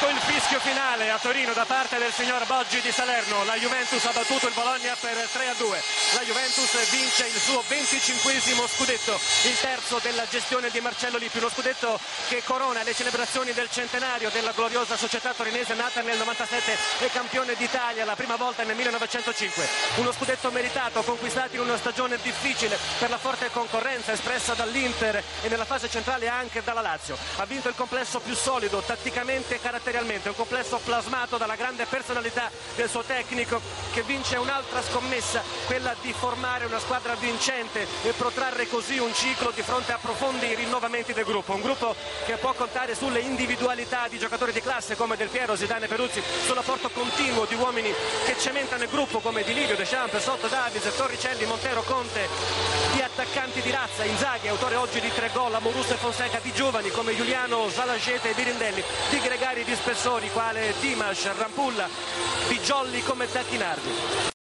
Ecco il fischio finale a Torino da parte del signor Boggi di Salerno. La Juventus ha battuto il Bologna per 3 a 2. La Juventus vince il suo 25 scudetto, il terzo della gestione di Marcello Lippi, uno scudetto che corona le celebrazioni del centenario della gloriosa società torinese nata nel 97 e campione d'Italia la prima volta nel 1905. Uno scudetto meritato, conquistato in una stagione difficile per la forte concorrenza espressa dall'Inter e nella fase centrale anche dalla Lazio. Ha vinto il complesso più solido, tatticamente e caratterialmente, un complesso plasmato dalla grande personalità del suo tecnico che vince un'altra scommessa, quella di formare una squadra vincente e protrarre così un ciclo di fronte a profondi rinnovamenti del gruppo. Un gruppo che può contare sulle individualità di giocatori di classe come Del Piero, Zidane e Peruzzi, sull'apporto continuo di uomini che cementano il gruppo come Di Livio, De Champs, Sotto Davis, Torricelli, Montero, Conte, attaccanti di razza, Inzaghi, autore oggi di tre gol, Amorus e Fonseca, di giovani come Giuliano, Salagete e Birindelli, di gregari di spessori quale Dimas, Rampulla, di jolly come Tacchinardi.